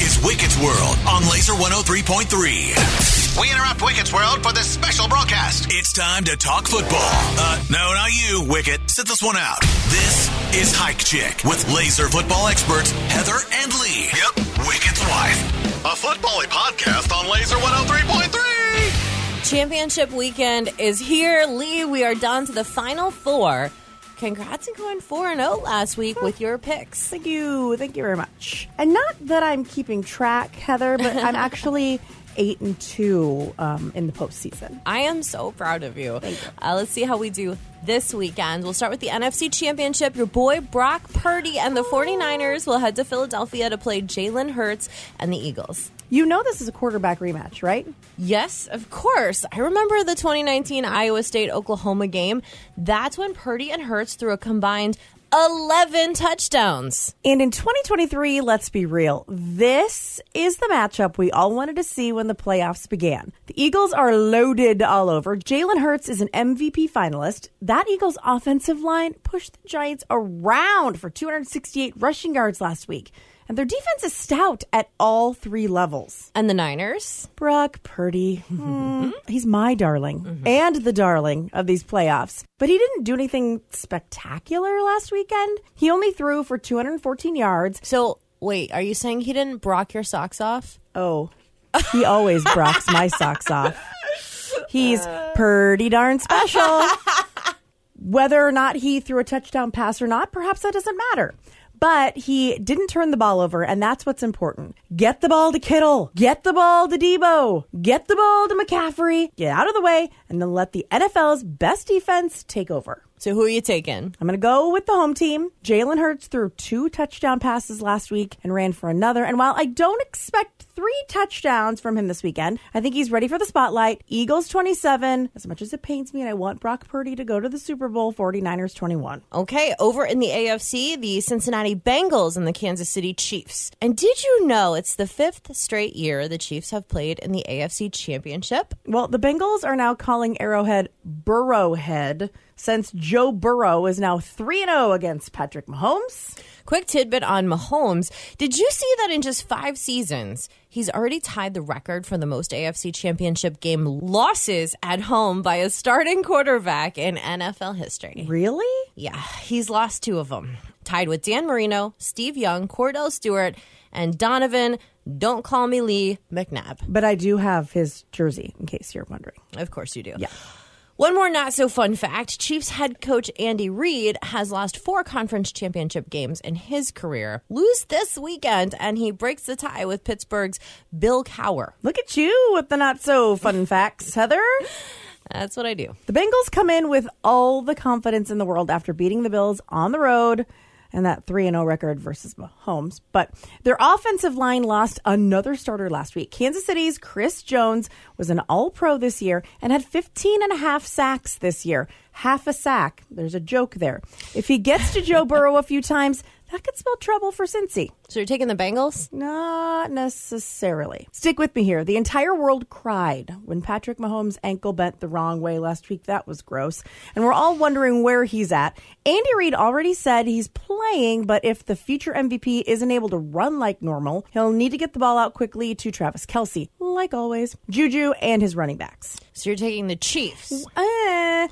is Wicket's World on Laser 103.3. We interrupt Wicket's World for this special broadcast. It's time to talk football. Uh, no, not you, Wicket. Sit this one out. This is Hike Chick with laser football experts Heather and Lee. Yep, Wicket's wife. A football podcast on Laser 103.3. Championship weekend is here. Lee, we are down to the final four. Congrats on going 4 0 last week with your picks. Thank you. Thank you very much. And not that I'm keeping track, Heather, but I'm actually eight and two um, in the postseason. I am so proud of you. Thank you. Uh, let's see how we do this weekend. We'll start with the NFC Championship. Your boy Brock Purdy and the 49ers will head to Philadelphia to play Jalen Hurts and the Eagles. You know this is a quarterback rematch, right? Yes, of course. I remember the 2019 Iowa State Oklahoma game. That's when Purdy and Hurts threw a combined 11 touchdowns. And in 2023, let's be real, this is the matchup we all wanted to see when the playoffs began. The Eagles are loaded all over. Jalen Hurts is an MVP finalist. That Eagles offensive line pushed the Giants around for 268 rushing yards last week. And their defense is stout at all three levels. And the Niners? Brock Purdy. Hmm, he's my darling and the darling of these playoffs. But he didn't do anything spectacular last weekend. He only threw for 214 yards. So, wait, are you saying he didn't brock your socks off? Oh, he always brocks my socks off. He's pretty darn special. Whether or not he threw a touchdown pass or not, perhaps that doesn't matter. But he didn't turn the ball over, and that's what's important. Get the ball to Kittle. Get the ball to Deebo. Get the ball to McCaffrey. Get out of the way, and then let the NFL's best defense take over. So, who are you taking? I'm going to go with the home team. Jalen Hurts threw two touchdown passes last week and ran for another. And while I don't expect three touchdowns from him this weekend, I think he's ready for the spotlight. Eagles 27. As much as it pains me, and I want Brock Purdy to go to the Super Bowl, 49ers 21. Okay, over in the AFC, the Cincinnati Bengals and the Kansas City Chiefs. And did you know it's the fifth straight year the Chiefs have played in the AFC Championship? Well, the Bengals are now calling Arrowhead Burrowhead since Joe Burrow is now 3 0 against Patrick Mahomes. Quick tidbit on Mahomes. Did you see that in just five seasons, he's already tied the record for the most AFC championship game losses at home by a starting quarterback in NFL history? Really? Yeah, he's lost two of them. Tied with Dan Marino, Steve Young, Kordell Stewart, and Donovan, don't call me Lee, McNabb. But I do have his jersey, in case you're wondering. Of course you do. Yeah. One more not so fun fact Chiefs head coach Andy Reid has lost four conference championship games in his career. Lose this weekend, and he breaks the tie with Pittsburgh's Bill Cowher. Look at you with the not so fun facts, Heather. That's what I do. The Bengals come in with all the confidence in the world after beating the Bills on the road and that 3 0 record versus Mahomes. But their offensive line lost another starter last week. Kansas City's Chris Jones was an all pro this year and had 15 and a half sacks this year. Half a sack. There's a joke there. If he gets to Joe Burrow a few times, that could spell trouble for Cincy. So you're taking the Bengals? Not necessarily. Stick with me here. The entire world cried when Patrick Mahomes' ankle bent the wrong way last week. That was gross. And we're all wondering where he's at. Andy Reid already said he's playing, but if the future MVP isn't able to run like normal, he'll need to get the ball out quickly to Travis Kelce, like always, Juju, and his running backs. So you're taking the Chiefs. Uh,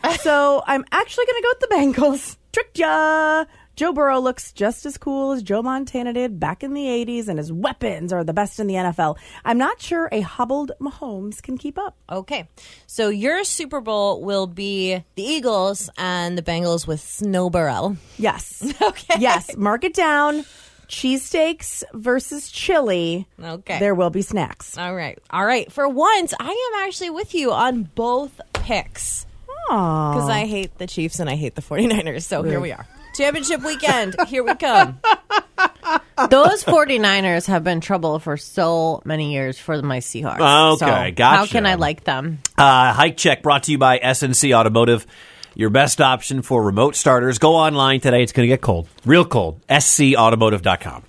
Eh. so I'm actually going to go with the Bengals. Tricked ya. Joe Burrow looks just as cool as Joe Montana did back in the 80s, and his weapons are the best in the NFL. I'm not sure a hobbled Mahomes can keep up. Okay. So your Super Bowl will be the Eagles and the Bengals with Snow Burrell. Yes. Okay. Yes. Mark it down. Cheesesteaks versus chili. Okay. There will be snacks. All right. All right. For once, I am actually with you on both picks. Aww. Because I hate the Chiefs and I hate the 49ers. So here we are. Championship weekend. Here we come. Those 49ers have been trouble for so many years for my Seahawks. Okay, so gotcha. How can I like them? Uh, Hike check brought to you by SNC Automotive. Your best option for remote starters. Go online today. It's going to get cold. Real cold. SCAutomotive.com.